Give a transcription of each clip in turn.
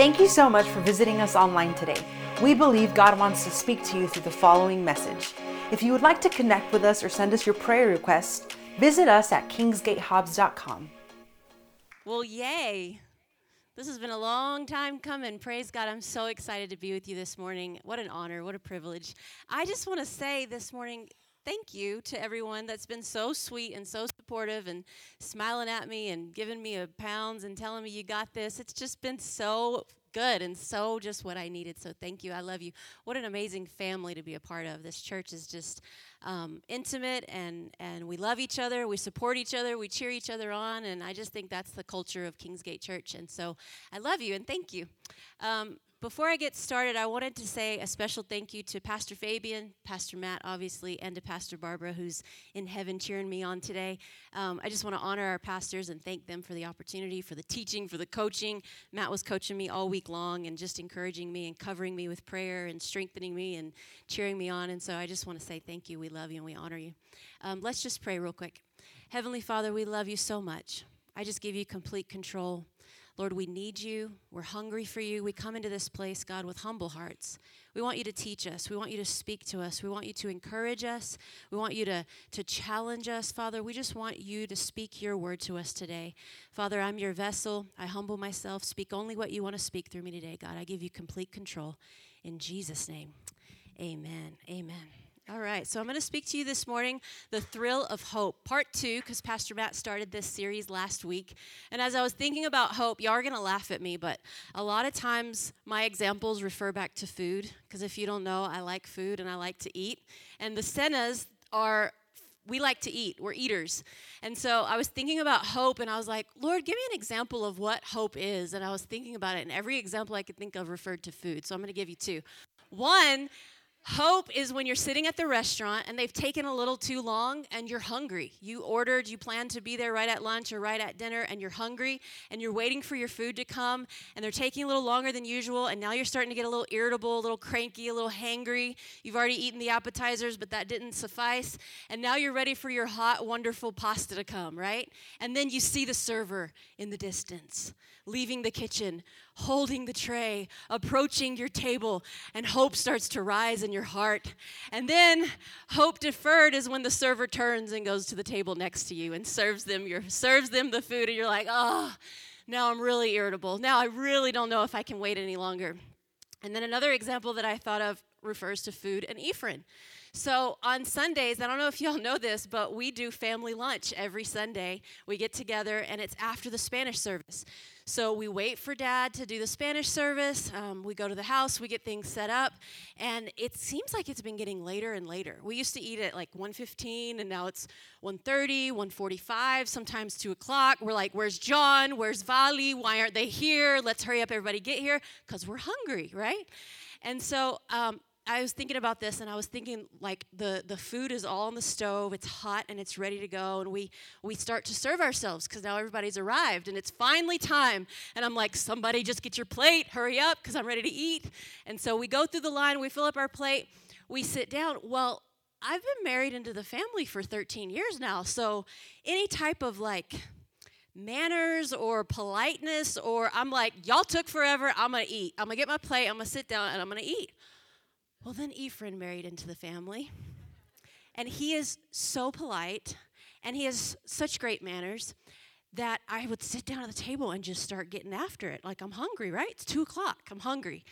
Thank you so much for visiting us online today. We believe God wants to speak to you through the following message. If you would like to connect with us or send us your prayer requests, visit us at kingsgatehobbs.com. Well, yay. This has been a long time coming. Praise God. I'm so excited to be with you this morning. What an honor. What a privilege. I just want to say this morning, thank you to everyone that's been so sweet and so supportive and smiling at me and giving me a pounds and telling me you got this. It's just been so good and so just what I needed. So thank you. I love you. What an amazing family to be a part of. This church is just um, intimate and and we love each other. We support each other. We cheer each other on. And I just think that's the culture of Kingsgate Church. And so I love you and thank you. Um, before I get started, I wanted to say a special thank you to Pastor Fabian, Pastor Matt, obviously, and to Pastor Barbara, who's in heaven cheering me on today. Um, I just want to honor our pastors and thank them for the opportunity, for the teaching, for the coaching. Matt was coaching me all week long and just encouraging me and covering me with prayer and strengthening me and cheering me on. And so I just want to say thank you. We love you and we honor you. Um, let's just pray real quick. Heavenly Father, we love you so much. I just give you complete control. Lord, we need you. We're hungry for you. We come into this place, God, with humble hearts. We want you to teach us. We want you to speak to us. We want you to encourage us. We want you to, to challenge us, Father. We just want you to speak your word to us today. Father, I'm your vessel. I humble myself. Speak only what you want to speak through me today, God. I give you complete control. In Jesus' name, amen. Amen. All right, so I'm going to speak to you this morning, The Thrill of Hope, part two, because Pastor Matt started this series last week. And as I was thinking about hope, y'all are going to laugh at me, but a lot of times my examples refer back to food, because if you don't know, I like food and I like to eat. And the Senas are we like to eat. We're eaters. And so I was thinking about hope and I was like, Lord, give me an example of what hope is. And I was thinking about it, and every example I could think of referred to food. So I'm going to give you two. One, Hope is when you're sitting at the restaurant and they've taken a little too long and you're hungry. You ordered, you planned to be there right at lunch or right at dinner, and you're hungry and you're waiting for your food to come and they're taking a little longer than usual, and now you're starting to get a little irritable, a little cranky, a little hangry. You've already eaten the appetizers, but that didn't suffice, and now you're ready for your hot, wonderful pasta to come, right? And then you see the server in the distance, leaving the kitchen, holding the tray, approaching your table, and hope starts to rise in your heart. And then hope deferred is when the server turns and goes to the table next to you and serves them your serves them the food and you're like, "Oh, now I'm really irritable. Now I really don't know if I can wait any longer." And then another example that I thought of refers to food and Ephraim. So on Sundays, I don't know if y'all know this, but we do family lunch every Sunday. We get together and it's after the Spanish service. So we wait for dad to do the Spanish service. Um, we go to the house, we get things set up, and it seems like it's been getting later and later. We used to eat at like 1.15 and now it's 1.30, 1.45, sometimes 2 o'clock. We're like, where's John? Where's Vali? Why aren't they here? Let's hurry up, everybody get here, because we're hungry, right? And so um, I was thinking about this and I was thinking like the, the food is all on the stove, it's hot and it's ready to go, and we we start to serve ourselves because now everybody's arrived and it's finally time. And I'm like, somebody just get your plate, hurry up, because I'm ready to eat. And so we go through the line, we fill up our plate, we sit down. Well, I've been married into the family for 13 years now, so any type of like manners or politeness or I'm like, y'all took forever, I'm gonna eat. I'm gonna get my plate, I'm gonna sit down and I'm gonna eat. Well, then Ephraim married into the family. And he is so polite and he has such great manners that I would sit down at the table and just start getting after it. Like, I'm hungry, right? It's two o'clock. I'm hungry.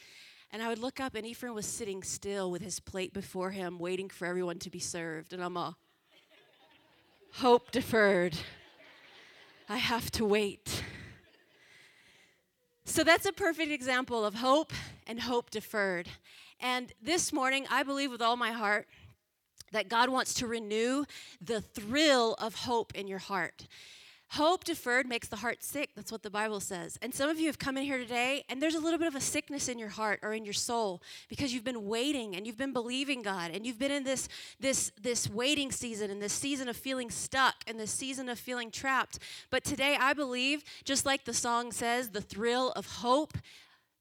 And I would look up, and Ephraim was sitting still with his plate before him, waiting for everyone to be served. And I'm a hope deferred. I have to wait. So that's a perfect example of hope and hope deferred. And this morning, I believe with all my heart that God wants to renew the thrill of hope in your heart. Hope deferred makes the heart sick. That's what the Bible says. And some of you have come in here today and there's a little bit of a sickness in your heart or in your soul because you've been waiting and you've been believing God and you've been in this this this waiting season and this season of feeling stuck and this season of feeling trapped. But today I believe just like the song says, the thrill of hope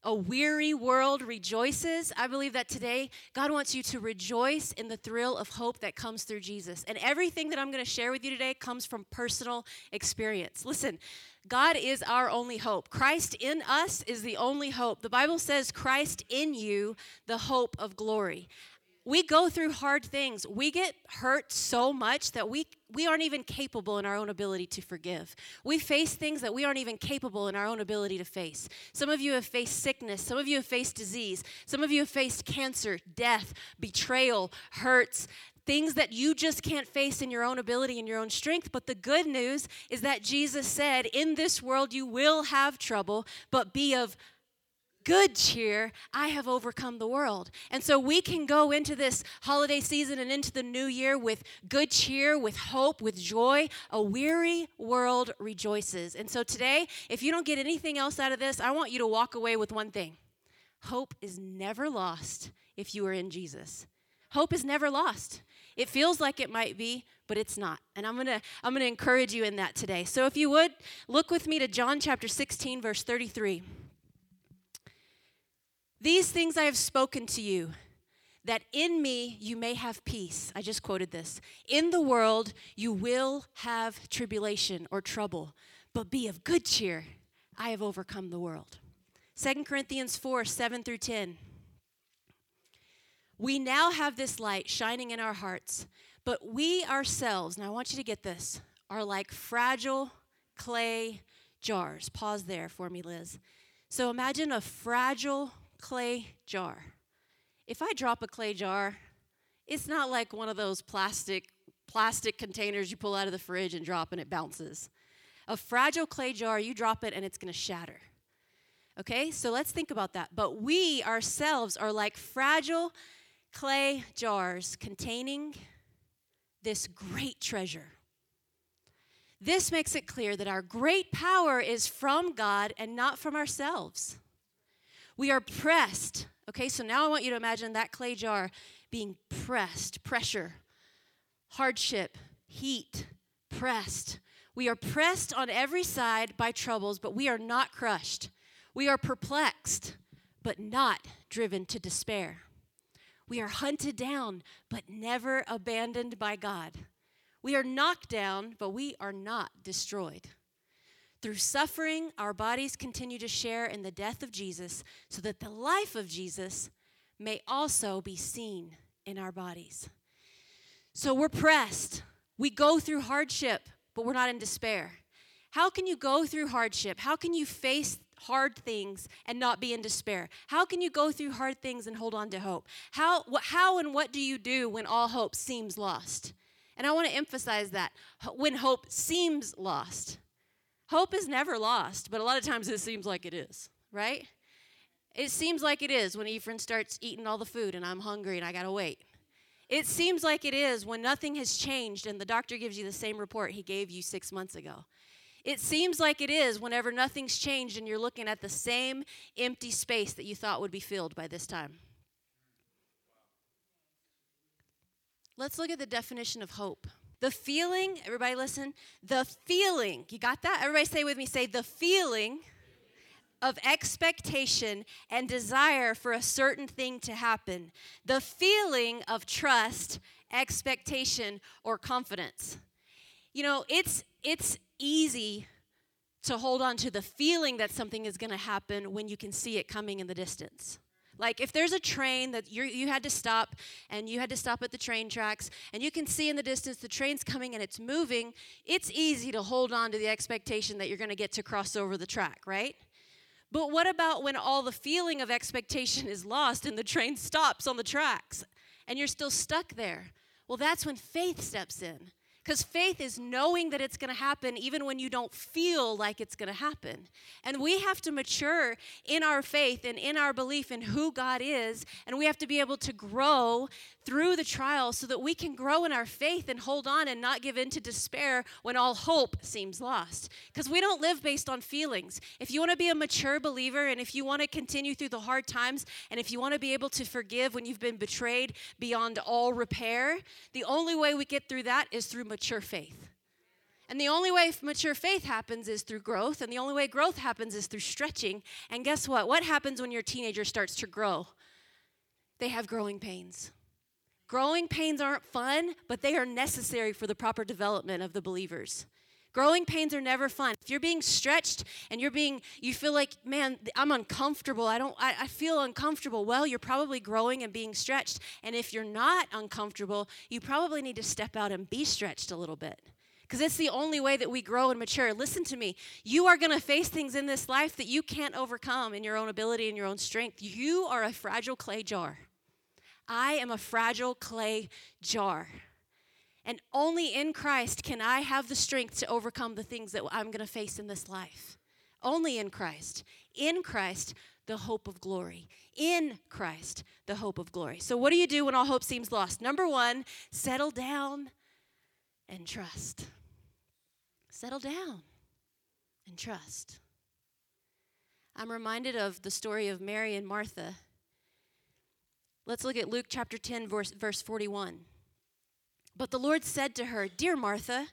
a weary world rejoices. I believe that today God wants you to rejoice in the thrill of hope that comes through Jesus. And everything that I'm going to share with you today comes from personal experience. Listen, God is our only hope. Christ in us is the only hope. The Bible says, Christ in you, the hope of glory we go through hard things. We get hurt so much that we, we aren't even capable in our own ability to forgive. We face things that we aren't even capable in our own ability to face. Some of you have faced sickness. Some of you have faced disease. Some of you have faced cancer, death, betrayal, hurts, things that you just can't face in your own ability and your own strength. But the good news is that Jesus said, In this world you will have trouble, but be of good cheer, I have overcome the world. And so we can go into this holiday season and into the new year with good cheer, with hope, with joy. A weary world rejoices. And so today, if you don't get anything else out of this, I want you to walk away with one thing hope is never lost if you are in Jesus. Hope is never lost. It feels like it might be, but it's not. And I'm going to I'm going to encourage you in that today. So if you would, look with me to John chapter 16 verse 33. These things I have spoken to you, that in me you may have peace. I just quoted this. In the world you will have tribulation or trouble, but be of good cheer. I have overcome the world. 2 Corinthians 4 7 through 10. We now have this light shining in our hearts, but we ourselves, and I want you to get this, are like fragile clay jars. Pause there for me, Liz. So imagine a fragile clay jar. If I drop a clay jar, it's not like one of those plastic plastic containers you pull out of the fridge and drop and it bounces. A fragile clay jar, you drop it and it's going to shatter. Okay? So let's think about that. But we ourselves are like fragile clay jars containing this great treasure. This makes it clear that our great power is from God and not from ourselves. We are pressed. Okay, so now I want you to imagine that clay jar being pressed, pressure, hardship, heat, pressed. We are pressed on every side by troubles, but we are not crushed. We are perplexed, but not driven to despair. We are hunted down, but never abandoned by God. We are knocked down, but we are not destroyed. Through suffering, our bodies continue to share in the death of Jesus so that the life of Jesus may also be seen in our bodies. So we're pressed. We go through hardship, but we're not in despair. How can you go through hardship? How can you face hard things and not be in despair? How can you go through hard things and hold on to hope? How, wh- how and what do you do when all hope seems lost? And I want to emphasize that when hope seems lost. Hope is never lost, but a lot of times it seems like it is, right? It seems like it is when Ephraim starts eating all the food and I'm hungry and I gotta wait. It seems like it is when nothing has changed and the doctor gives you the same report he gave you six months ago. It seems like it is whenever nothing's changed and you're looking at the same empty space that you thought would be filled by this time. Let's look at the definition of hope. The feeling, everybody listen, the feeling, you got that? Everybody say with me, say the feeling of expectation and desire for a certain thing to happen. The feeling of trust, expectation, or confidence. You know, it's it's easy to hold on to the feeling that something is going to happen when you can see it coming in the distance. Like if there's a train that you you had to stop and you had to stop at the train tracks and you can see in the distance the train's coming and it's moving, it's easy to hold on to the expectation that you're going to get to cross over the track, right? But what about when all the feeling of expectation is lost and the train stops on the tracks and you're still stuck there? Well, that's when faith steps in. Because faith is knowing that it's going to happen even when you don't feel like it's going to happen. And we have to mature in our faith and in our belief in who God is. And we have to be able to grow through the trial so that we can grow in our faith and hold on and not give in to despair when all hope seems lost. Because we don't live based on feelings. If you want to be a mature believer and if you want to continue through the hard times and if you want to be able to forgive when you've been betrayed beyond all repair, the only way we get through that is through mature faith. And the only way mature faith happens is through growth, and the only way growth happens is through stretching. And guess what? What happens when your teenager starts to grow? They have growing pains. Growing pains aren't fun, but they are necessary for the proper development of the believers. Growing pains are never fun. If you're being stretched and you're being, you feel like, man, I'm uncomfortable. I don't, I, I feel uncomfortable. Well, you're probably growing and being stretched. And if you're not uncomfortable, you probably need to step out and be stretched a little bit because it's the only way that we grow and mature. Listen to me. You are going to face things in this life that you can't overcome in your own ability and your own strength. You are a fragile clay jar. I am a fragile clay jar. And only in Christ can I have the strength to overcome the things that I'm going to face in this life. Only in Christ. In Christ, the hope of glory. In Christ, the hope of glory. So, what do you do when all hope seems lost? Number one, settle down and trust. Settle down and trust. I'm reminded of the story of Mary and Martha. Let's look at Luke chapter 10, verse, verse 41. But the Lord said to her, Dear Martha,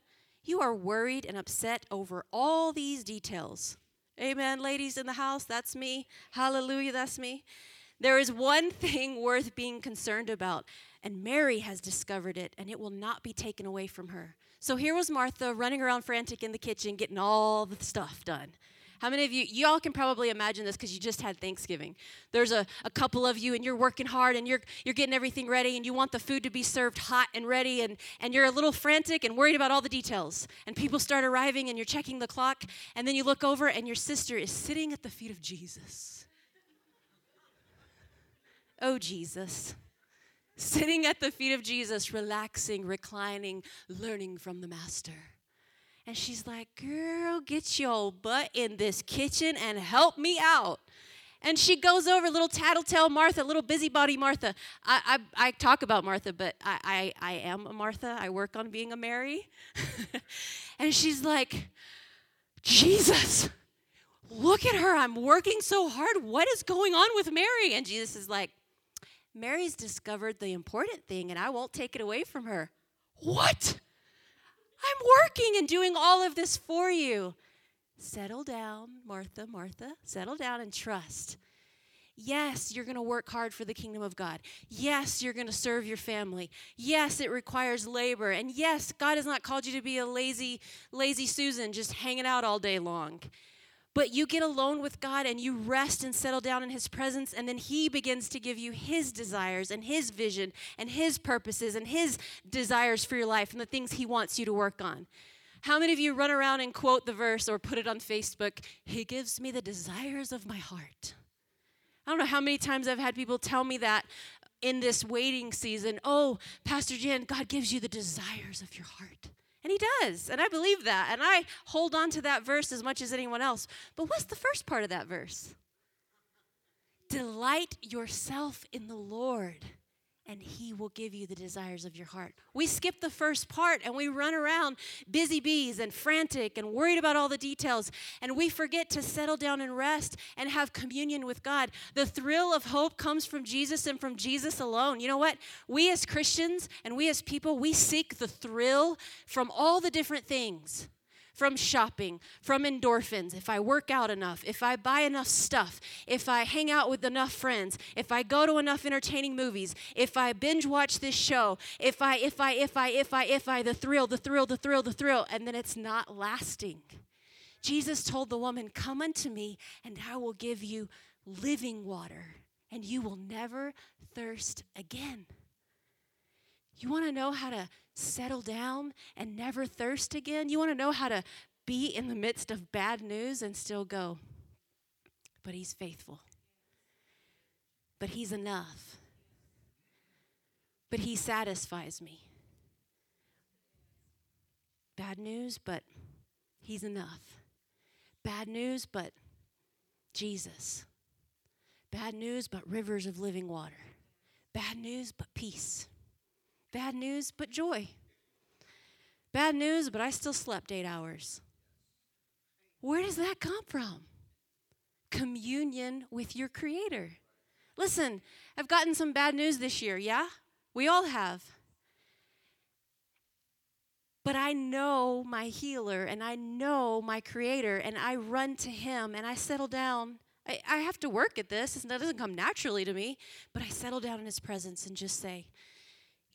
you are worried and upset over all these details. Amen, ladies in the house, that's me. Hallelujah, that's me. There is one thing worth being concerned about, and Mary has discovered it, and it will not be taken away from her. So here was Martha running around frantic in the kitchen, getting all the stuff done. How many of you, y'all can probably imagine this because you just had Thanksgiving. There's a, a couple of you and you're working hard and you're, you're getting everything ready and you want the food to be served hot and ready and, and you're a little frantic and worried about all the details. And people start arriving and you're checking the clock and then you look over and your sister is sitting at the feet of Jesus. Oh, Jesus sitting at the feet of Jesus, relaxing, reclining, learning from the Master. And she's like, Girl, get your butt in this kitchen and help me out. And she goes over, little tattletale Martha, little busybody Martha. I, I, I talk about Martha, but I, I, I am a Martha. I work on being a Mary. and she's like, Jesus, look at her. I'm working so hard. What is going on with Mary? And Jesus is like, Mary's discovered the important thing and I won't take it away from her. What? I'm working and doing all of this for you. Settle down, Martha, Martha. Settle down and trust. Yes, you're going to work hard for the kingdom of God. Yes, you're going to serve your family. Yes, it requires labor. And yes, God has not called you to be a lazy lazy Susan just hanging out all day long. But you get alone with God and you rest and settle down in His presence, and then He begins to give you His desires and His vision and His purposes and His desires for your life and the things He wants you to work on. How many of you run around and quote the verse or put it on Facebook? He gives me the desires of my heart. I don't know how many times I've had people tell me that in this waiting season. Oh, Pastor Jen, God gives you the desires of your heart. And he does. And I believe that. And I hold on to that verse as much as anyone else. But what's the first part of that verse? Delight yourself in the Lord and he will give you the desires of your heart. We skip the first part and we run around busy bees and frantic and worried about all the details and we forget to settle down and rest and have communion with God. The thrill of hope comes from Jesus and from Jesus alone. You know what? We as Christians and we as people, we seek the thrill from all the different things from shopping, from endorphins, if I work out enough, if I buy enough stuff, if I hang out with enough friends, if I go to enough entertaining movies, if I binge watch this show, if I, if I, if I, if I, if I, the thrill, the thrill, the thrill, the thrill, and then it's not lasting. Jesus told the woman, Come unto me, and I will give you living water, and you will never thirst again. You want to know how to settle down and never thirst again? You want to know how to be in the midst of bad news and still go, but He's faithful. But He's enough. But He satisfies me. Bad news, but He's enough. Bad news, but Jesus. Bad news, but rivers of living water. Bad news, but peace. Bad news, but joy. Bad news, but I still slept eight hours. Where does that come from? Communion with your Creator. Listen, I've gotten some bad news this year, yeah? We all have. But I know my healer and I know my creator, and I run to him and I settle down. I, I have to work at this. It doesn't come naturally to me, but I settle down in his presence and just say,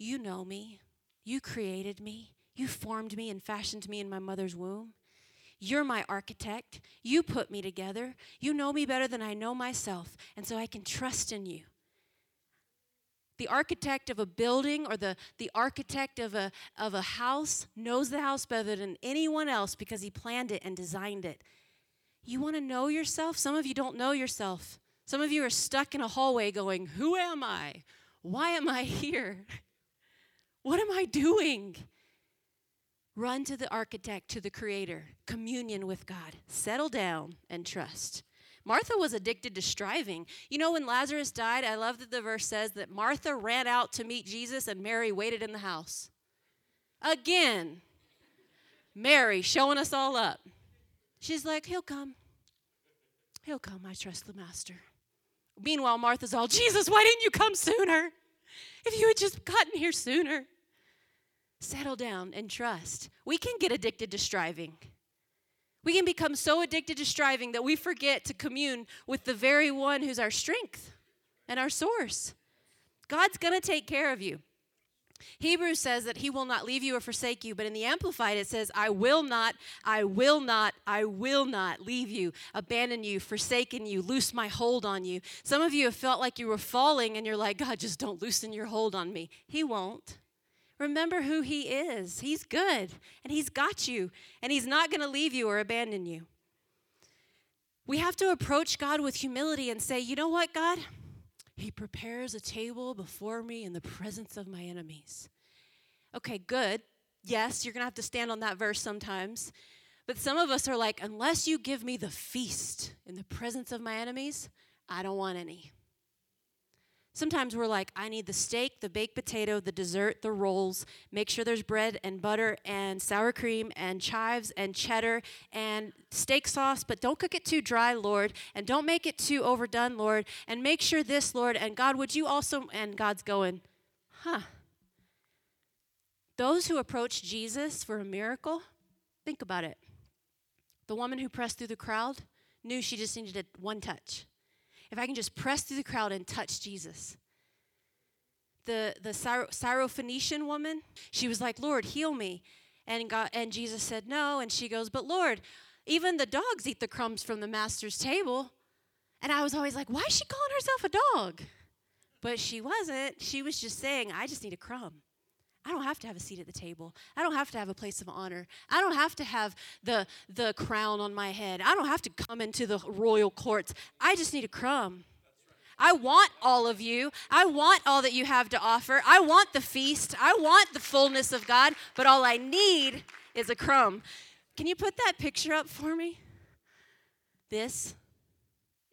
You know me. You created me. You formed me and fashioned me in my mother's womb. You're my architect. You put me together. You know me better than I know myself, and so I can trust in you the architect of a building or the, the architect of a, of a house knows the house better than anyone else because he planned it and designed it. You want to know yourself? Some of you don't know yourself. Some of you are stuck in a hallway going, Who am I? Why am I here? What am I doing? Run to the architect, to the creator, communion with God. Settle down and trust. Martha was addicted to striving. You know, when Lazarus died, I love that the verse says that Martha ran out to meet Jesus and Mary waited in the house. Again, Mary showing us all up. She's like, He'll come. He'll come. I trust the Master. Meanwhile, Martha's all, Jesus, why didn't you come sooner? If you had just gotten here sooner. Settle down and trust. We can get addicted to striving. We can become so addicted to striving that we forget to commune with the very one who's our strength and our source. God's going to take care of you. Hebrews says that he will not leave you or forsake you, but in the Amplified it says, I will not, I will not, I will not leave you, abandon you, forsaken you, loose my hold on you. Some of you have felt like you were falling and you're like, God, just don't loosen your hold on me. He won't. Remember who He is. He's good and He's got you, and He's not going to leave you or abandon you. We have to approach God with humility and say, You know what, God? He prepares a table before me in the presence of my enemies. Okay, good. Yes, you're going to have to stand on that verse sometimes. But some of us are like, unless you give me the feast in the presence of my enemies, I don't want any. Sometimes we're like, I need the steak, the baked potato, the dessert, the rolls. Make sure there's bread and butter and sour cream and chives and cheddar and steak sauce, but don't cook it too dry, Lord. And don't make it too overdone, Lord. And make sure this, Lord. And God, would you also, and God's going, huh. Those who approach Jesus for a miracle, think about it. The woman who pressed through the crowd knew she just needed one touch if I can just press through the crowd and touch Jesus. The, the Syrophoenician woman, she was like, Lord, heal me. And, God, and Jesus said, No. And she goes, But Lord, even the dogs eat the crumbs from the master's table. And I was always like, Why is she calling herself a dog? But she wasn't. She was just saying, I just need a crumb. I don't have to have a seat at the table. I don't have to have a place of honor. I don't have to have the, the crown on my head. I don't have to come into the royal courts. I just need a crumb. I want all of you. I want all that you have to offer. I want the feast. I want the fullness of God, but all I need is a crumb. Can you put that picture up for me? This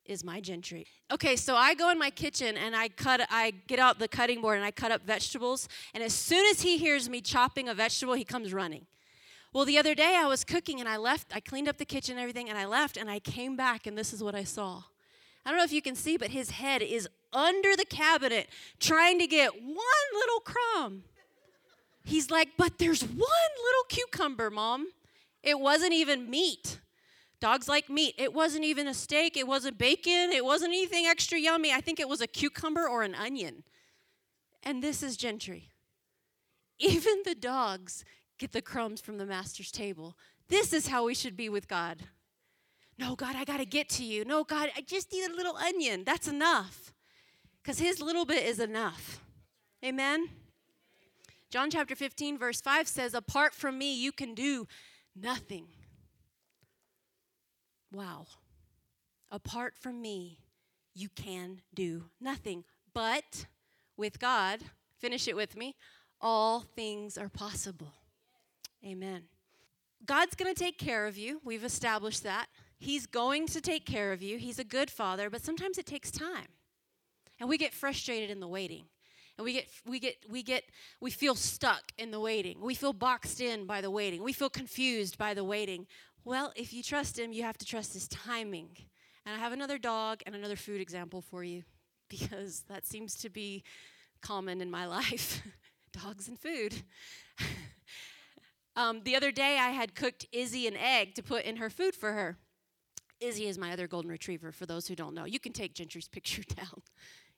is my Gentry. Okay, so I go in my kitchen and I cut I get out the cutting board and I cut up vegetables and as soon as he hears me chopping a vegetable, he comes running. Well, the other day I was cooking and I left, I cleaned up the kitchen and everything and I left and I came back and this is what I saw. I don't know if you can see, but his head is under the cabinet trying to get one little crumb. He's like, "But there's one little cucumber, mom. It wasn't even meat." Dogs like meat. It wasn't even a steak, it wasn't bacon, it wasn't anything extra yummy. I think it was a cucumber or an onion. And this is Gentry. Even the dogs get the crumbs from the master's table. This is how we should be with God. No, God, I got to get to you. No, God, I just need a little onion. That's enough. Because his little bit is enough. Amen? John chapter 15, verse 5 says, Apart from me, you can do nothing. Wow. Apart from me, you can do nothing. But with God, finish it with me, all things are possible. Amen. God's going to take care of you. We've established that. He's going to take care of you. He's a good father, but sometimes it takes time. And we get frustrated in the waiting. And we get we get we get we feel stuck in the waiting. We feel boxed in by the waiting. We feel confused by the waiting. Well, if you trust him, you have to trust his timing. And I have another dog and another food example for you because that seems to be common in my life dogs and food. Um, the other day, I had cooked Izzy an egg to put in her food for her. Izzy is my other golden retriever, for those who don't know. You can take Gentry's picture down.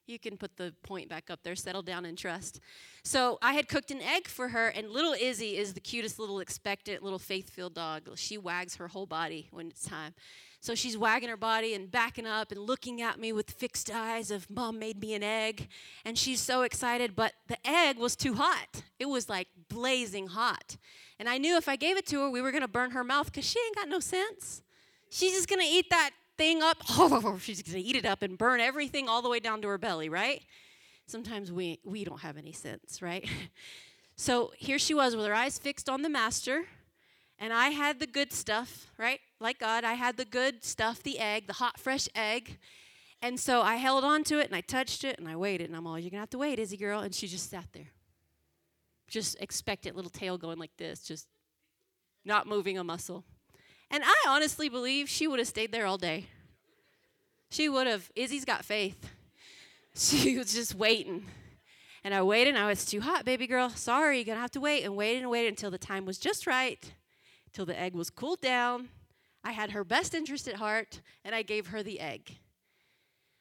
You can put the point back up there, settle down and trust. So I had cooked an egg for her, and little Izzy is the cutest little expectant little faith filled dog. She wags her whole body when it's time. So she's wagging her body and backing up and looking at me with fixed eyes of mom made me an egg. And she's so excited, but the egg was too hot. It was like blazing hot. And I knew if I gave it to her, we were to burn her mouth because she ain't got no sense. She's just to eat that thing up. Oh, she's going to eat it up and burn everything all the way down to her belly, right? Sometimes we, we don't have any sense, right? So here she was with her eyes fixed on the master, and I had the good stuff, right? Like God, I had the good stuff, the egg, the hot, fresh egg. And so I held on to it and I touched it and I waited. And I'm all, you're going to have to wait, Izzy girl. And she just sat there. Just expectant little tail going like this, just not moving a muscle. And I honestly believe she would have stayed there all day. She would have. Izzy's got faith. She was just waiting. And I waited, and I was too hot, baby girl. Sorry, you're gonna have to wait and waited and waited until the time was just right, till the egg was cooled down. I had her best interest at heart, and I gave her the egg.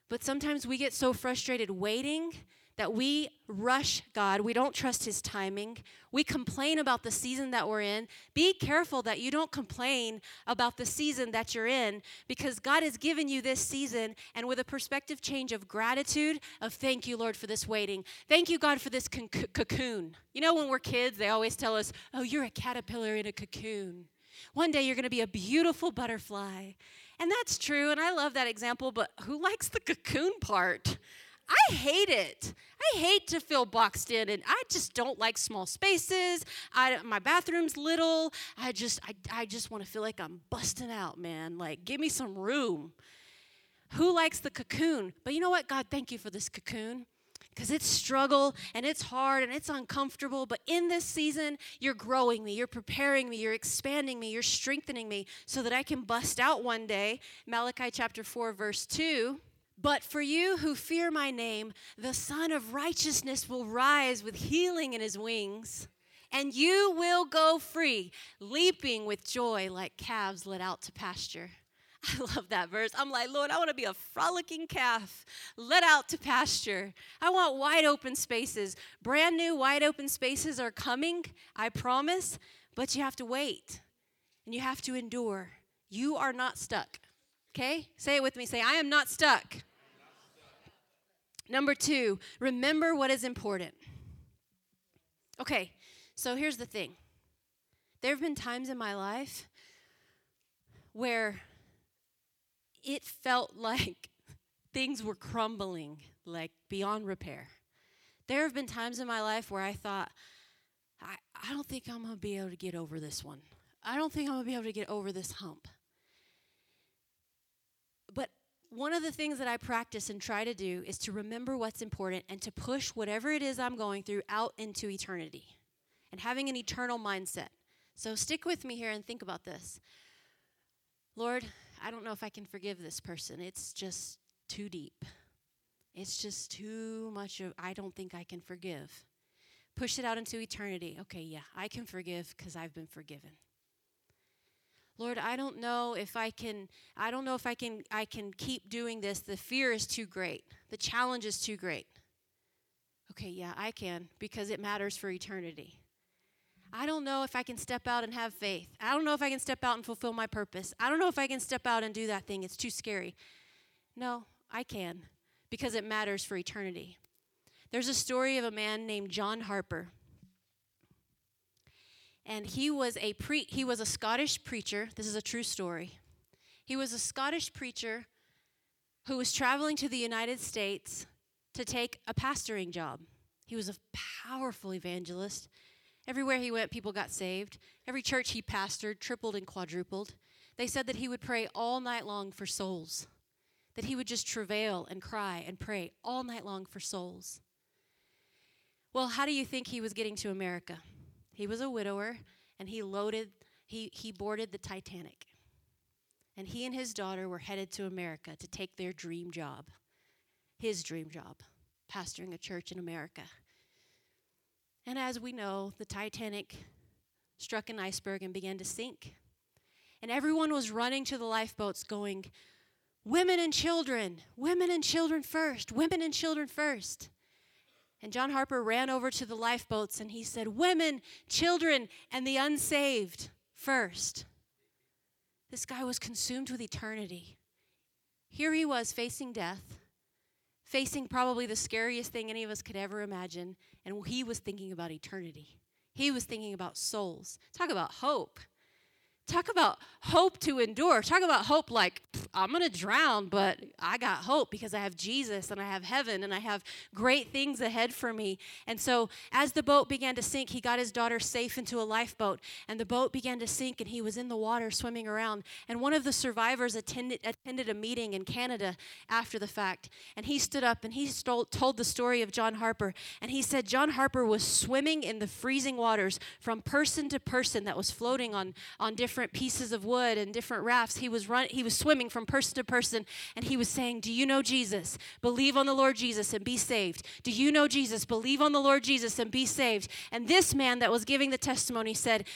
But sometimes we get so frustrated waiting that we rush God. We don't trust His timing. We complain about the season that we're in. Be careful that you don't complain about the season that you're in because God has given you this season and with a perspective change of gratitude, of thank you, Lord, for this waiting. Thank you, God, for this con- cocoon. You know, when we're kids, they always tell us, oh, you're a caterpillar in a cocoon. One day you're going to be a beautiful butterfly. And that's true, and I love that example, but who likes the cocoon part? I hate it. I hate to feel boxed in, and I just don't like small spaces. I, my bathroom's little. I just, I, I just want to feel like I'm busting out, man. Like, give me some room. Who likes the cocoon? But you know what? God, thank you for this cocoon because it's struggle and it's hard and it's uncomfortable. But in this season, you're growing me, you're preparing me, you're expanding me, you're strengthening me so that I can bust out one day. Malachi chapter 4, verse 2 but for you who fear my name, the Sun of Righteousness will rise with healing in his wings, and you will go free, leaping with joy like calves led out to pasture. I love that verse. I'm like, Lord, I want to be a frolicking calf led out to pasture. I want wide open spaces. Brand new wide open spaces are coming, I promise, but you have to wait and you have to endure. You are not stuck. Okay? Say it with me. Say, I am not stuck. Number two, remember what is important. Okay, so here's the thing there have been times in my life where it felt like things were crumbling, like beyond repair. There have been times in my life where I thought, I, I don't think I'm to be able to get over this one. I don't think I'm to be able to get over this hump. One of the things that I practice and try to do is to remember what's important and to push whatever it is I'm going through out into eternity and having an eternal mindset. So stick with me here and think about this. Lord, I don't know if I can forgive this person. It's just too deep. It's just too much of, I don't think I can forgive. Push it out into eternity. Okay, yeah, I can forgive because I've been forgiven. Lord, I don't know if I can I don't know if I can I can keep doing this. The fear is too great. The challenge is too great. Okay, yeah, I can because it matters for eternity. I don't know if I can step out and have faith. I don't know if I can step out and fulfill my purpose. I don't know if I can step out and do that thing. It's too scary. No, I can because it matters for eternity. There's a story of a man named John Harper and he was a pre- he was a Scottish preacher. This is a true story. He was a Scottish preacher who was traveling to the United States to take a pastoring job. He was a powerful evangelist. Everywhere he went, people got saved. Every church he pastored tripled and quadrupled. They said that he would pray all night long for souls, that he would just travail and cry and pray all night long for souls. Well, how do you think he was getting to America? He was a widower and he loaded, he, he boarded the Titanic. And he and his daughter were headed to America to take their dream job, his dream job, pastoring a church in America. And as we know, the Titanic struck an iceberg and began to sink. And everyone was running to the lifeboats, going, Women and children, women and children first, women and children first. And John Harper ran over to the lifeboats and he said, Women, children, and the unsaved first. This guy was consumed with eternity. Here he was facing death, facing probably the scariest thing any of us could ever imagine, and he was thinking about eternity. He was thinking about souls. Talk about hope. Talk about hope to endure. Talk about hope like, I'm going to drown, but I got hope because I have Jesus and I have heaven and I have great things ahead for me. And so, as the boat began to sink, he got his daughter safe into a lifeboat, and the boat began to sink, and he was in the water swimming around. And one of the survivors attended, attended a meeting in Canada after the fact, and he stood up and he stole, told the story of John Harper. And he said, John Harper was swimming in the freezing waters from person to person that was floating on, on different pieces of wood and different rafts. He was run, he was swimming from person to person and he was saying, "Do you know Jesus? Believe on the Lord Jesus and be saved. Do you know Jesus? Believe on the Lord Jesus and be saved." And this man that was giving the testimony said,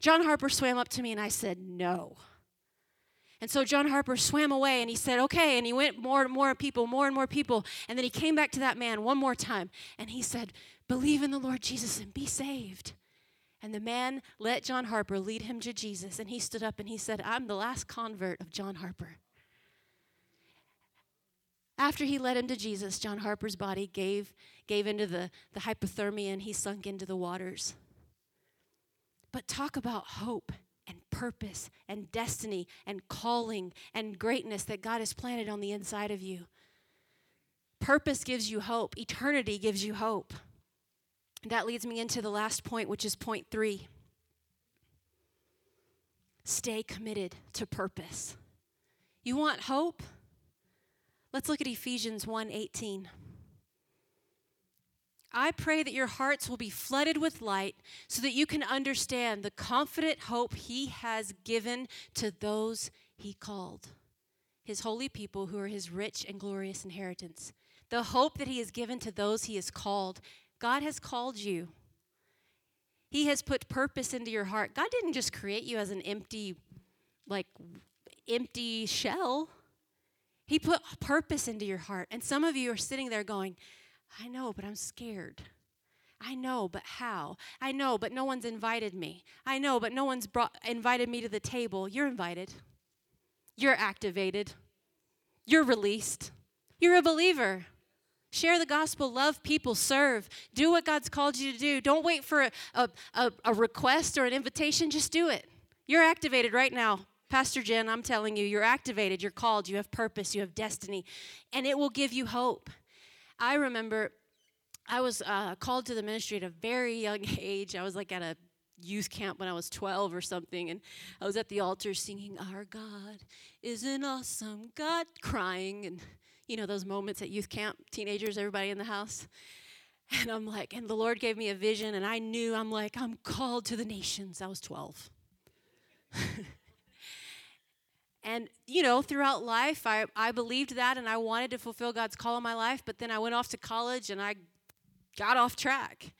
John Harper swam up to me and I said, "No." And so John Harper swam away and he said, okay. And he went more and more people, more and more people. And then he came back to that man one more time and he said, believe in the Lord Jesus and be saved. And the man let John Harper lead him to Jesus. And he stood up and he said, I'm the last convert of John Harper. After he led him to Jesus, John Harper's body gave, gave into the, the hypothermia and he sunk into the waters. But talk about hope and purpose and destiny and calling and greatness that God has planted on the inside of you. Purpose gives you hope, eternity gives you hope. That leads me into the last point, which is point three. Stay committed to purpose. You want hope? Let's look at Ephesians 1:18. I pray that your hearts will be flooded with light so that you can understand the confident hope he has given to those he called, his holy people who are his rich and glorious inheritance. The hope that he has given to those he has called God has called you. He has put purpose into your heart. God didn't just create you as an empty, like, empty shell. He put purpose into your heart. And some of you are sitting there going, I know, but I'm scared. I know, but how? I know, but no one's invited me. I know, but no one's brought invited me to the table. You're invited. You're activated. You're released. You're a believer. Share the gospel, love people, serve. Do what God's called you to do. Don't wait for a, a, a, request or an invitation, just do it. You're activated right now. Pastor Jen, I'm telling you, you're activated, you're called, you have purpose, you have destiny, and it will give you hope. I remember I was uh, called to the ministry at a very young age. I was like at a youth camp when I was 12 or something, and I was at the altar singing, Our God is an awesome God, crying, and you know, those moments at youth camp, teenagers, everybody in the house. And I'm like, and the Lord gave me a vision, and I knew I'm like, I'm called to the nations. I was 12. and, you know, throughout life, I, I believed that and I wanted to fulfill God's call in my life, but then I went off to college and I got off track.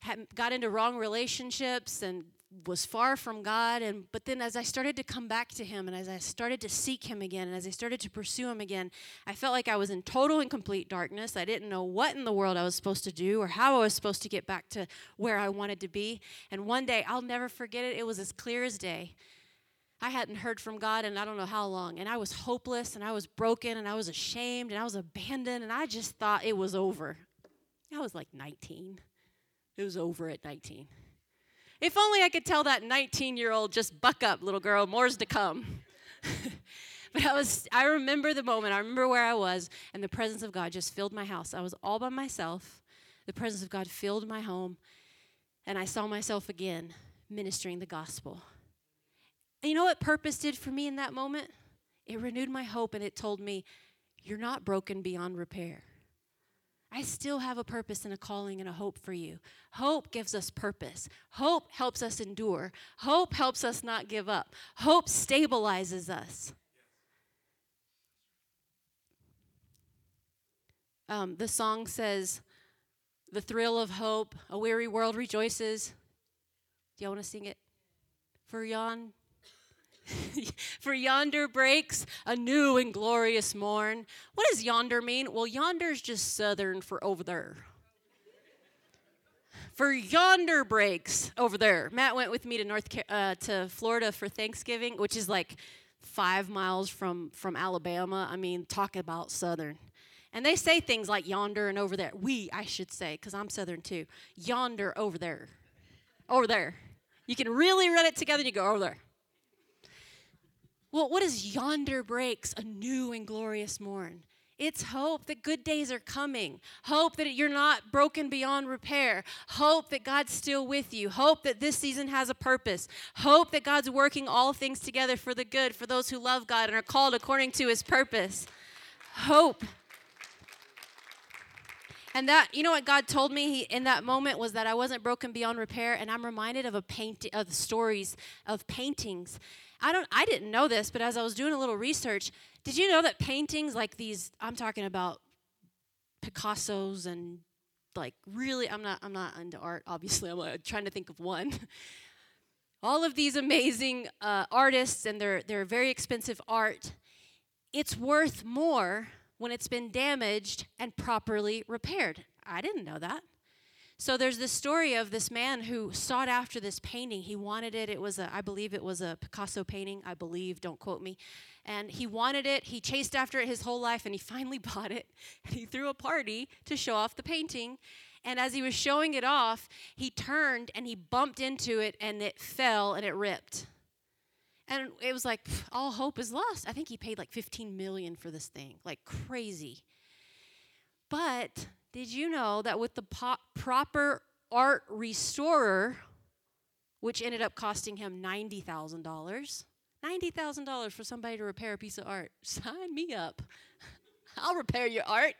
Had, got into wrong relationships and was far from God and but then as I started to come back to him and as I started to seek him again and as I started to pursue him again I felt like I was in total and complete darkness. I didn't know what in the world I was supposed to do or how I was supposed to get back to where I wanted to be. And one day I'll never forget it it was as clear as day I hadn't heard from God in I don't know how long and I was hopeless and I was broken and I was ashamed and I was abandoned and I just thought it was over I was like 19 it was over at 19 if only I could tell that 19 year old, just buck up, little girl, more's to come. but I was, I remember the moment, I remember where I was, and the presence of God just filled my house. I was all by myself. The presence of God filled my home, and I saw myself again ministering the gospel. You know what purpose did for me in that moment? It renewed my hope and it told me, You're not broken beyond repair. I still have a purpose and a calling and a hope for you. Hope gives us purpose. Hope helps us endure. Hope helps us not give up. Hope stabilizes us. Um, the song says, The thrill of hope, a weary world rejoices. Do y'all want to sing it? For yon For yonder breaks a new and glorious morn. What does yonder mean? Well, yonder's just southern for over there. For yonder breaks over there. Matt went with me to North uh, to Florida for Thanksgiving, which is like five miles from from Alabama. I mean, talk about southern. And they say things like yonder and over there. We, I should say, because I'm southern too. Yonder over there. Over there. You can really run it together and you go over there. Well, what is yonder breaks a new and glorious morn? It's hope that good days are coming. Hope that you're not broken beyond repair. Hope that God's still with you. Hope that this season has a purpose. Hope that God's working all things together for the good for those who love God and are called according to his purpose. Hope. And that, you know what God told me he, in that moment was that I wasn't broken beyond repair. And I'm reminded of a painting, of stories of paintings I don't I didn't know this, but as I was doing a little research, did you know that paintings like these I'm talking about Picasso's and like really I'm not I'm not into art obviously. I'm like, trying to think of one. All of these amazing uh, artists and their their very expensive art, it's worth more when it's been damaged and properly repaired. I didn't know that. So there's this story of this man who sought after this painting. He wanted it. It was a, I believe it was a Picasso painting. I believe, don't quote me. And he wanted it. He chased after it his whole life and he finally bought it. And he threw a party to show off the painting. And as he was showing it off, he turned and he bumped into it and it fell and it ripped. And it was like all hope is lost. I think he paid like 15 million for this thing, like crazy. But did you know that with the po- proper art restorer, which ended up costing him $90,000, $90,000 for somebody to repair a piece of art? Sign me up. I'll repair your art.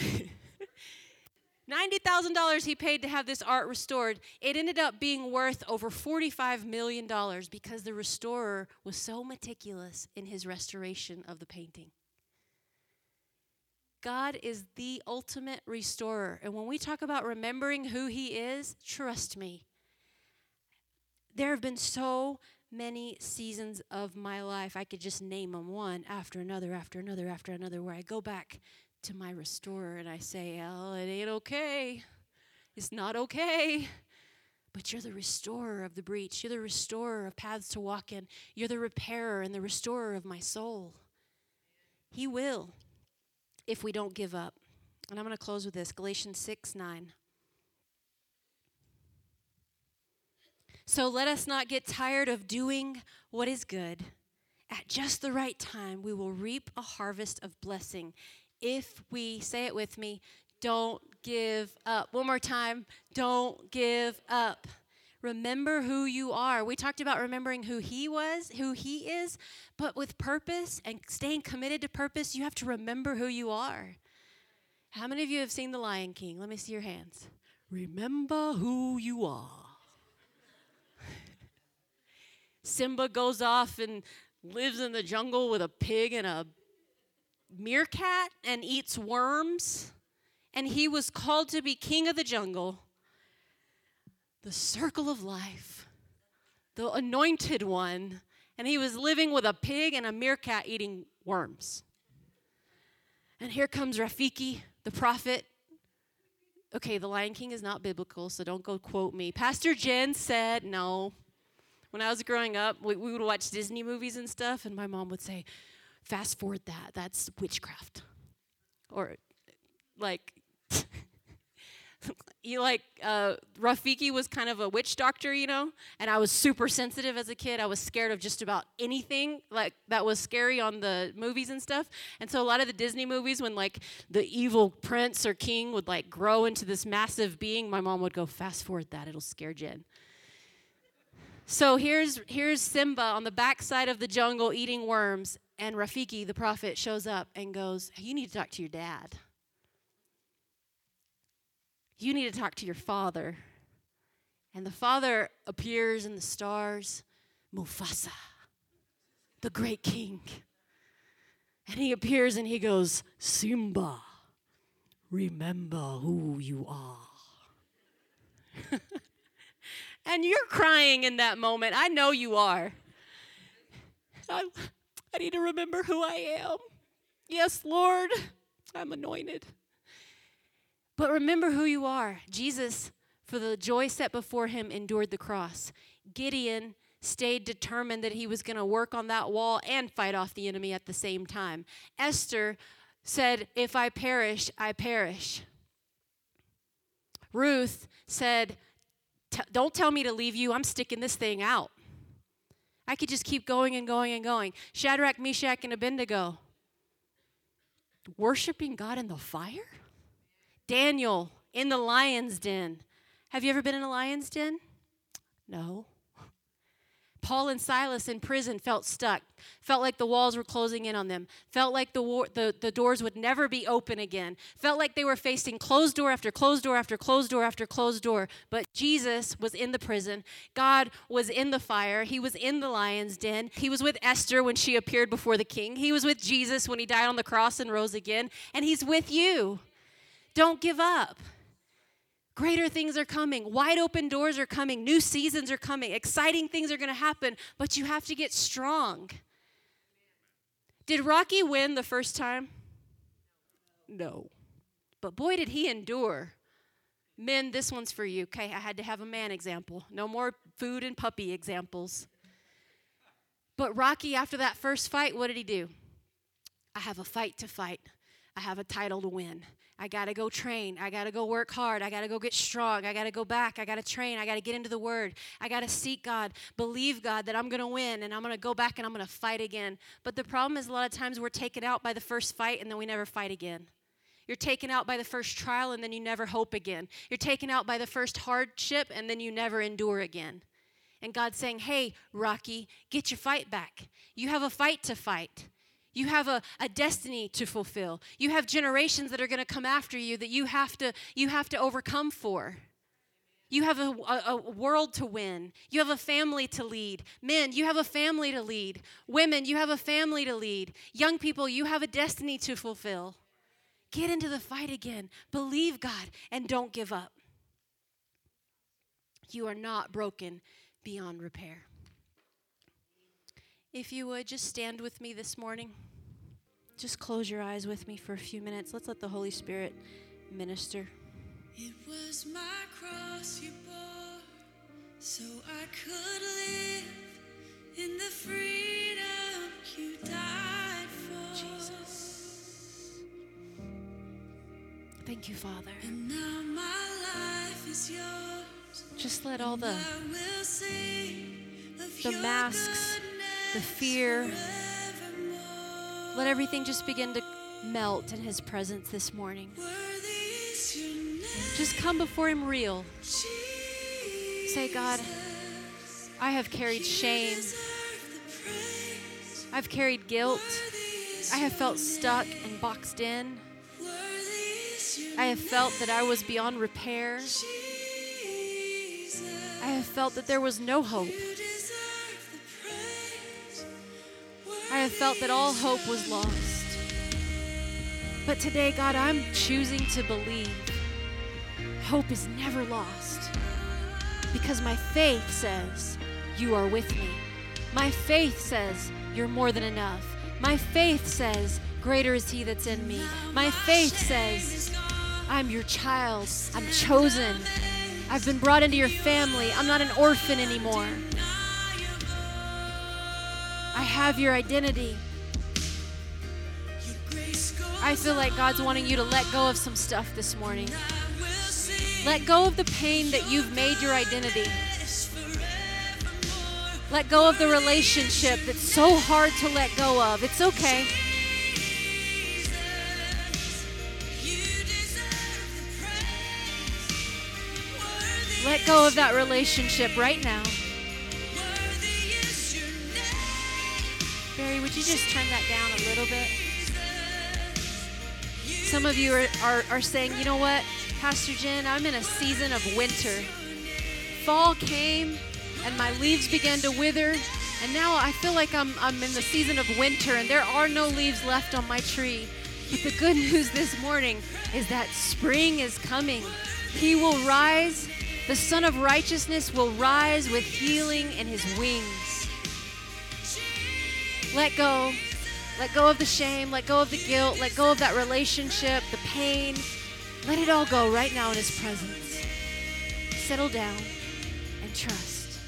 $90,000 he paid to have this art restored. It ended up being worth over $45 million because the restorer was so meticulous in his restoration of the painting. God is the ultimate restorer. And when we talk about remembering who He is, trust me, there have been so many seasons of my life. I could just name them one after another, after another, after another, where I go back to my restorer and I say, Oh, it ain't okay. It's not okay. But you're the restorer of the breach. You're the restorer of paths to walk in. You're the repairer and the restorer of my soul. He will if we don't give up. And I'm going to close with this Galatians 6 9. So let us not get tired of doing what is good. At just the right time, we will reap a harvest of blessing if we, say it with me, don't give up. One more time, don't give up. Remember who you are. We talked about remembering who he was, who he is, but with purpose and staying committed to purpose, you have to remember who you are. How many of you have seen The Lion King? Let me see your hands. Remember who you are. Simba goes off and lives in the jungle with a pig and a meerkat and eats worms. And he was called to be king of the jungle the circle of life, the anointed one, and he was living with a pig and a meerkat eating worms. And here comes Rafiki, the prophet. Okay, the Lion King is not biblical, so don't go quote me. Pastor Jen said no. When I was growing up, we, we would watch Disney movies and stuff, and my mom would say, fast forward that, that's witchcraft. Or, like, you like uh, Rafiki was kind of a witch doctor, you know, and I was super sensitive as a kid. I was scared of just about anything like that was scary on the movies and stuff. And so a lot of the Disney movies, when like the evil prince or king would like grow into this massive being, my mom would go, "Fast forward that; it'll scare Jen." So here's here's Simba on the backside of the jungle eating worms, and Rafiki, the prophet, shows up and goes, "You need to talk to your dad." You need to talk to your father. And the father appears in the stars Mufasa, the great king. And he appears and he goes, Simba, remember who you are. And you're crying in that moment. I know you are. I, I need to remember who I am. Yes, Lord, I'm anointed. But remember who you are. Jesus, for the joy set before him, endured the cross. Gideon stayed determined that he was going to work on that wall and fight off the enemy at the same time. Esther said, If I perish, I perish. Ruth said, Don't tell me to leave you. I'm sticking this thing out. I could just keep going and going and going. Shadrach, Meshach, and Abednego worshiping God in the fire? Daniel in the lion's den. Have you ever been in a lion's den? No. Paul and Silas in prison felt stuck, felt like the walls were closing in on them, felt like the, war, the, the doors would never be open again, felt like they were facing closed door after closed door after closed door after closed door. But Jesus was in the prison. God was in the fire. He was in the lion's den. He was with Esther when she appeared before the king. He was with Jesus when he died on the cross and rose again. And he's with you. Don't give up. Greater things are coming. Wide open doors are coming. New seasons are coming. Exciting things are going to happen, but you have to get strong. Did Rocky win the first time? No. But boy, did he endure. Men, this one's for you. Okay, I had to have a man example. No more food and puppy examples. But Rocky, after that first fight, what did he do? I have a fight to fight. I have a title to win. I got to go train. I got to go work hard. I got to go get strong. I got to go back. I got to train. I got to get into the word. I got to seek God, believe God that I'm going to win and I'm going to go back and I'm going to fight again. But the problem is a lot of times we're taken out by the first fight and then we never fight again. You're taken out by the first trial and then you never hope again. You're taken out by the first hardship and then you never endure again. And God's saying, hey, Rocky, get your fight back. You have a fight to fight. You have a, a destiny to fulfill. You have generations that are going to come after you that you have to, you have to overcome for. You have a, a, a, world to win. You have a family to lead. Men, you have a family to lead. Women, you have a family to lead. Young people, you have a destiny to fulfill. Get into the fight again. Believe God and don't give up. You are not broken beyond repair. If you would just stand with me this morning. Just close your eyes with me for a few minutes. Let's let the Holy Spirit minister. It was my cross you bore so I could live in the freedom you died for. Jesus. Thank you, Father. And now my life is yours. Just let all the the masks the fear. Let everything just begin to melt in His presence this morning. Just come before Him real. Say, God, I have carried shame. I've carried guilt. I have felt stuck and boxed in. I have felt that I was beyond repair. I have felt that there was no hope. I have felt that all hope was lost. But today, God, I'm choosing to believe hope is never lost because my faith says you are with me. My faith says you're more than enough. My faith says greater is he that's in me. My faith says I'm your child. I'm chosen. I've been brought into your family. I'm not an orphan anymore. I have your identity. I feel like God's wanting you to let go of some stuff this morning. Let go of the pain that you've made your identity. Let go of the relationship that's so hard to let go of. It's okay. Let go of that relationship right now. Barry, would you just turn that down a little bit? Some of you are, are, are saying, you know what, Pastor Jen, I'm in a season of winter. Fall came and my leaves began to wither, and now I feel like I'm, I'm in the season of winter and there are no leaves left on my tree. But the good news this morning is that spring is coming. He will rise The Sun of Righteousness will rise with healing in his wings. Let go. Let go of the shame. Let go of the guilt. Let go of that relationship, the pain. Let it all go right now in his presence. Settle down and trust.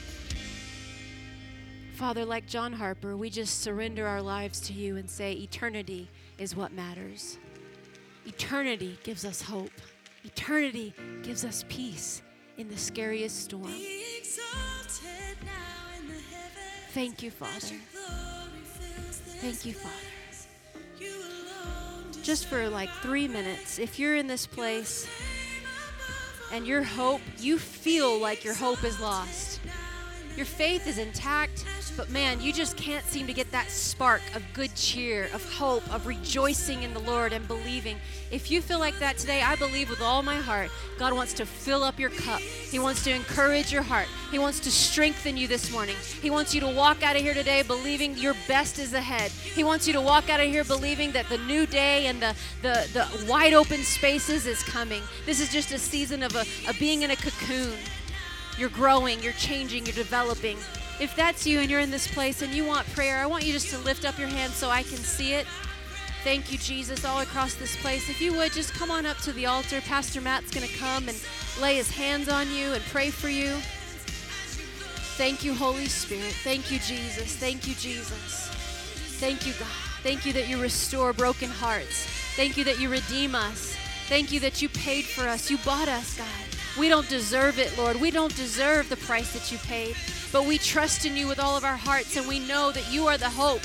Father, like John Harper, we just surrender our lives to you and say, eternity is what matters. Eternity gives us hope. Eternity gives us peace in the scariest storm. Thank you, Father. Thank you, Father. Just for like three minutes, if you're in this place and your hope, you feel like your hope is lost. Your faith is intact, but man, you just can't seem to get that spark of good cheer, of hope, of rejoicing in the Lord and believing. If you feel like that today, I believe with all my heart, God wants to fill up your cup. He wants to encourage your heart. He wants to strengthen you this morning. He wants you to walk out of here today believing your best is ahead. He wants you to walk out of here believing that the new day and the, the, the wide open spaces is coming. This is just a season of, a, of being in a cocoon. You're growing, you're changing, you're developing. If that's you and you're in this place and you want prayer, I want you just to lift up your hand so I can see it. Thank you, Jesus, all across this place. If you would, just come on up to the altar. Pastor Matt's going to come and lay his hands on you and pray for you. Thank you, Holy Spirit. Thank you, Jesus. Thank you, Jesus. Thank you, God. Thank you that you restore broken hearts. Thank you that you redeem us. Thank you that you paid for us. You bought us, God. We don't deserve it, Lord. We don't deserve the price that you paid, but we trust in you with all of our hearts, and we know that you are the hope.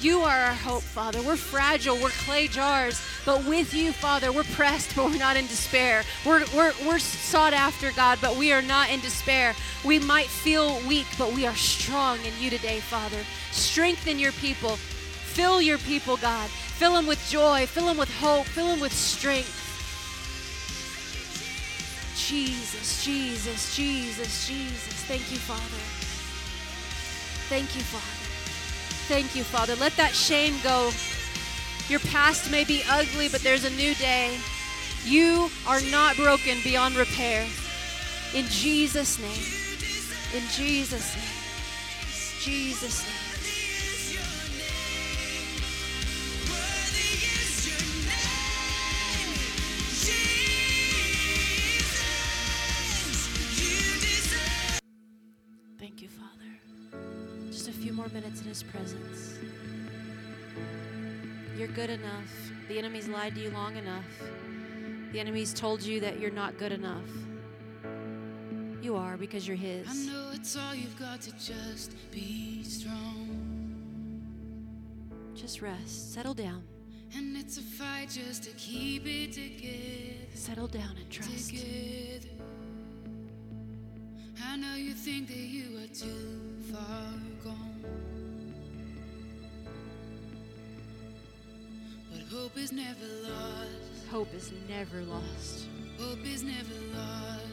You are our hope, Father. We're fragile, we're clay jars, but with you, Father, we're pressed, but we're not in despair. We're, we're, we're sought after, God, but we are not in despair. We might feel weak, but we are strong in you today, Father. Strengthen your people. Fill your people, God. Fill them with joy, fill them with hope, fill them with strength. Jesus, Jesus, Jesus, Jesus. Thank you, Father. Thank you, Father. Thank you, Father. Let that shame go. Your past may be ugly, but there's a new day. You are not broken beyond repair. In Jesus' name. In Jesus' name. Jesus' name. More minutes in His presence. You're good enough. The enemy's lied to you long enough. The enemy's told you that you're not good enough. You are because you're His. I know it's all you've got to just be strong. Just rest. Settle down. And it's a fight just to keep it together. Settle down and trust. Together. I know you think that you are too far hope is never lost. Hope is never lost. Hope is never lost.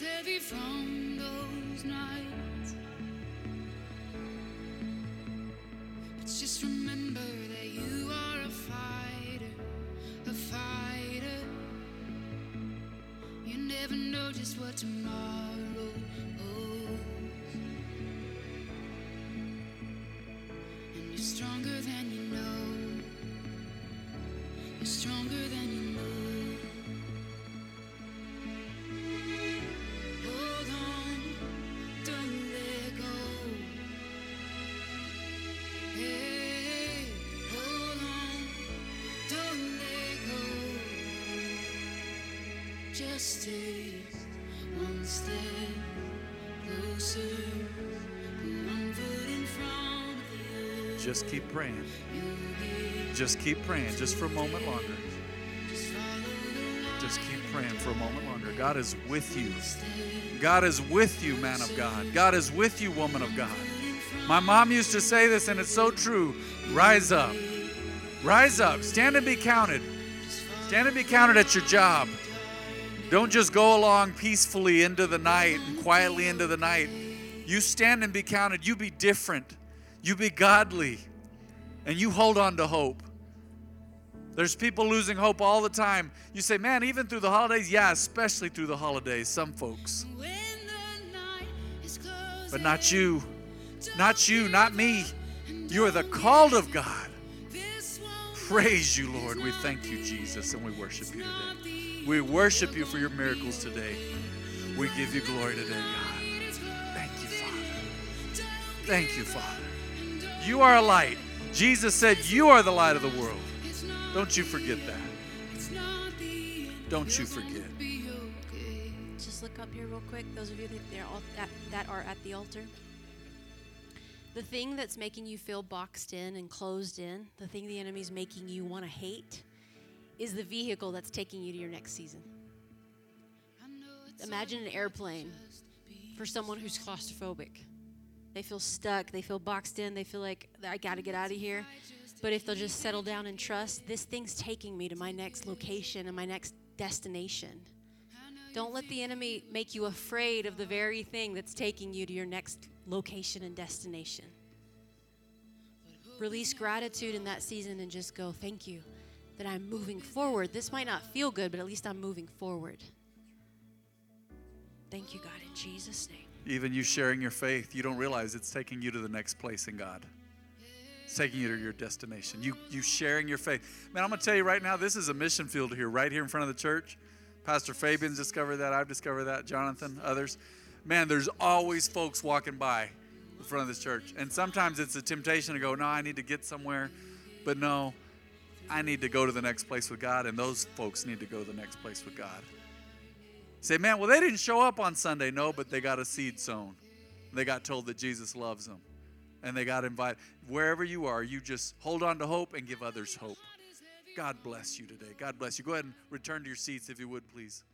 Heavy from those nights. But just remember that you are a fighter, a fighter. You never know just what tomorrow Just keep praying. Just keep praying, just for a moment longer. Just keep praying for a moment longer. God is with you. God is with you, man of God. God is with you, woman of God. My mom used to say this, and it's so true. Rise up. Rise up. Stand and be counted. Stand and be counted at your job. Don't just go along peacefully into the night and quietly into the night. You stand and be counted. You be different. You be godly. And you hold on to hope. There's people losing hope all the time. You say, man, even through the holidays? Yeah, especially through the holidays, some folks. But not you. Not you, not me. You are the called of God. Praise you, Lord. We thank you, Jesus, and we worship you today. We worship you for your miracles today. We give you glory today, God. Thank you, Father. Thank you, Father. You are a light. Jesus said, You are the light of the world. Don't you forget that. Don't you forget. Just look up here real quick, those of you that are at the altar. The thing that's making you feel boxed in and closed in, the thing the enemy's making you want to hate, is the vehicle that's taking you to your next season. Imagine an airplane for someone who's claustrophobic. They feel stuck, they feel boxed in, they feel like I got to get out of here. But if they'll just settle down and trust, this thing's taking me to my next location and my next destination. Don't let the enemy make you afraid of the very thing that's taking you to your next location and destination. Release gratitude in that season and just go, Thank you that I'm moving forward. This might not feel good, but at least I'm moving forward. Thank you, God, in Jesus' name. Even you sharing your faith, you don't realize it's taking you to the next place in God. It's taking you to your destination. You you sharing your faith. Man, I'm gonna tell you right now, this is a mission field here, right here in front of the church. Pastor Fabian's discovered that. I've discovered that. Jonathan, others. Man, there's always folks walking by in front of this church. And sometimes it's a temptation to go, no, I need to get somewhere. But no, I need to go to the next place with God, and those folks need to go to the next place with God. Say, man, well, they didn't show up on Sunday. No, but they got a seed sown. They got told that Jesus loves them. And they got invited. Wherever you are, you just hold on to hope and give others hope. God bless you today. God bless you. Go ahead and return to your seats if you would, please.